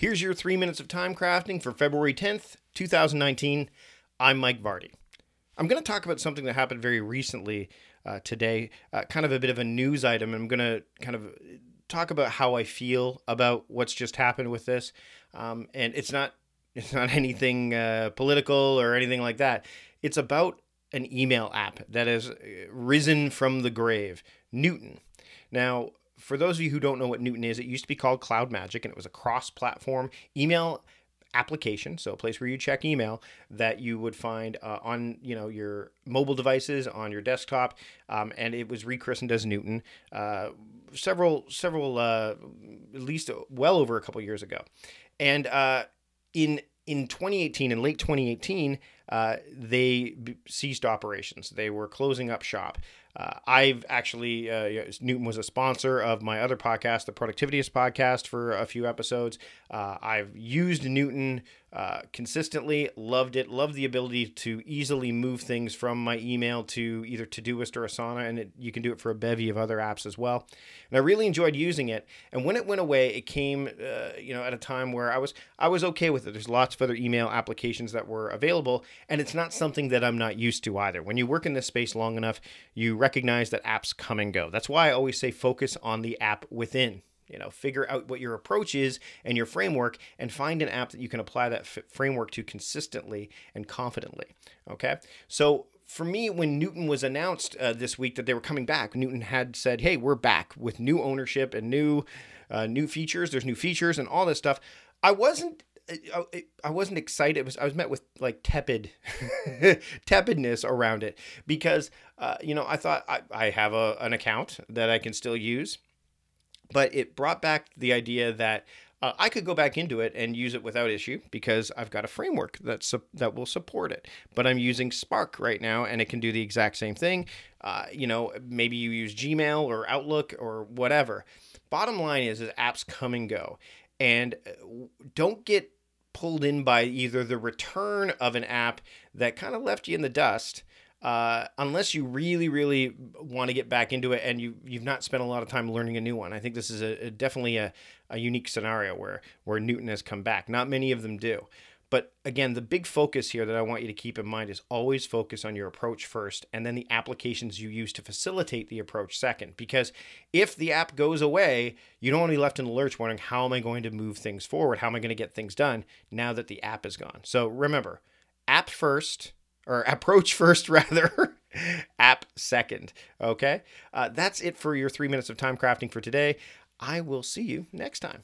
Here's your three minutes of time crafting for February 10th, 2019. I'm Mike Vardy. I'm going to talk about something that happened very recently uh, today, uh, kind of a bit of a news item. I'm going to kind of talk about how I feel about what's just happened with this. Um, and it's not it's not anything uh, political or anything like that. It's about an email app that has uh, risen from the grave, Newton. Now, for those of you who don't know what Newton is, it used to be called Cloud Magic, and it was a cross-platform email application so a place where you check email that you would find uh, on you know your mobile devices on your desktop um, and it was rechristened as newton uh, several several uh, at least well over a couple years ago. And uh, in in 2018 in late 2018 uh, they ceased operations they were closing up shop uh, I've actually, uh, Newton was a sponsor of my other podcast, the Productivityist podcast, for a few episodes. Uh, I've used Newton uh, consistently, loved it, loved the ability to easily move things from my email to either Todoist or Asana, and it, you can do it for a bevy of other apps as well. And I really enjoyed using it. And when it went away, it came, you know, at a time where I was I was okay with it. There's lots of other email applications that were available, and it's not something that I'm not used to either. When you work in this space long enough, you recognize that apps come and go. That's why I always say focus on the app within you know figure out what your approach is and your framework and find an app that you can apply that f- framework to consistently and confidently okay so for me, when Newton was announced uh, this week that they were coming back, Newton had said, "Hey, we're back with new ownership and new, uh, new features. There's new features and all this stuff." I wasn't, uh, I wasn't excited. It was I was met with like tepid, tepidness around it because, uh, you know, I thought I, I have a, an account that I can still use but it brought back the idea that uh, I could go back into it and use it without issue because I've got a framework that su- that will support it. But I'm using Spark right now, and it can do the exact same thing. Uh, you know, maybe you use Gmail or Outlook or whatever. Bottom line is, is apps come and go, and uh, don't get pulled in by either the return of an app that kind of left you in the dust uh, unless you really, really want to get back into it and you you've not spent a lot of time learning a new one. I think this is a, a, definitely a, a unique scenario where where Newton has come back. Not many of them do. But again, the big focus here that I want you to keep in mind is always focus on your approach first and then the applications you use to facilitate the approach second. Because if the app goes away, you don't want to be left in the lurch wondering, how am I going to move things forward? How am I going to get things done now that the app is gone? So remember, app first, or approach first rather app second okay uh, that's it for your three minutes of time crafting for today i will see you next time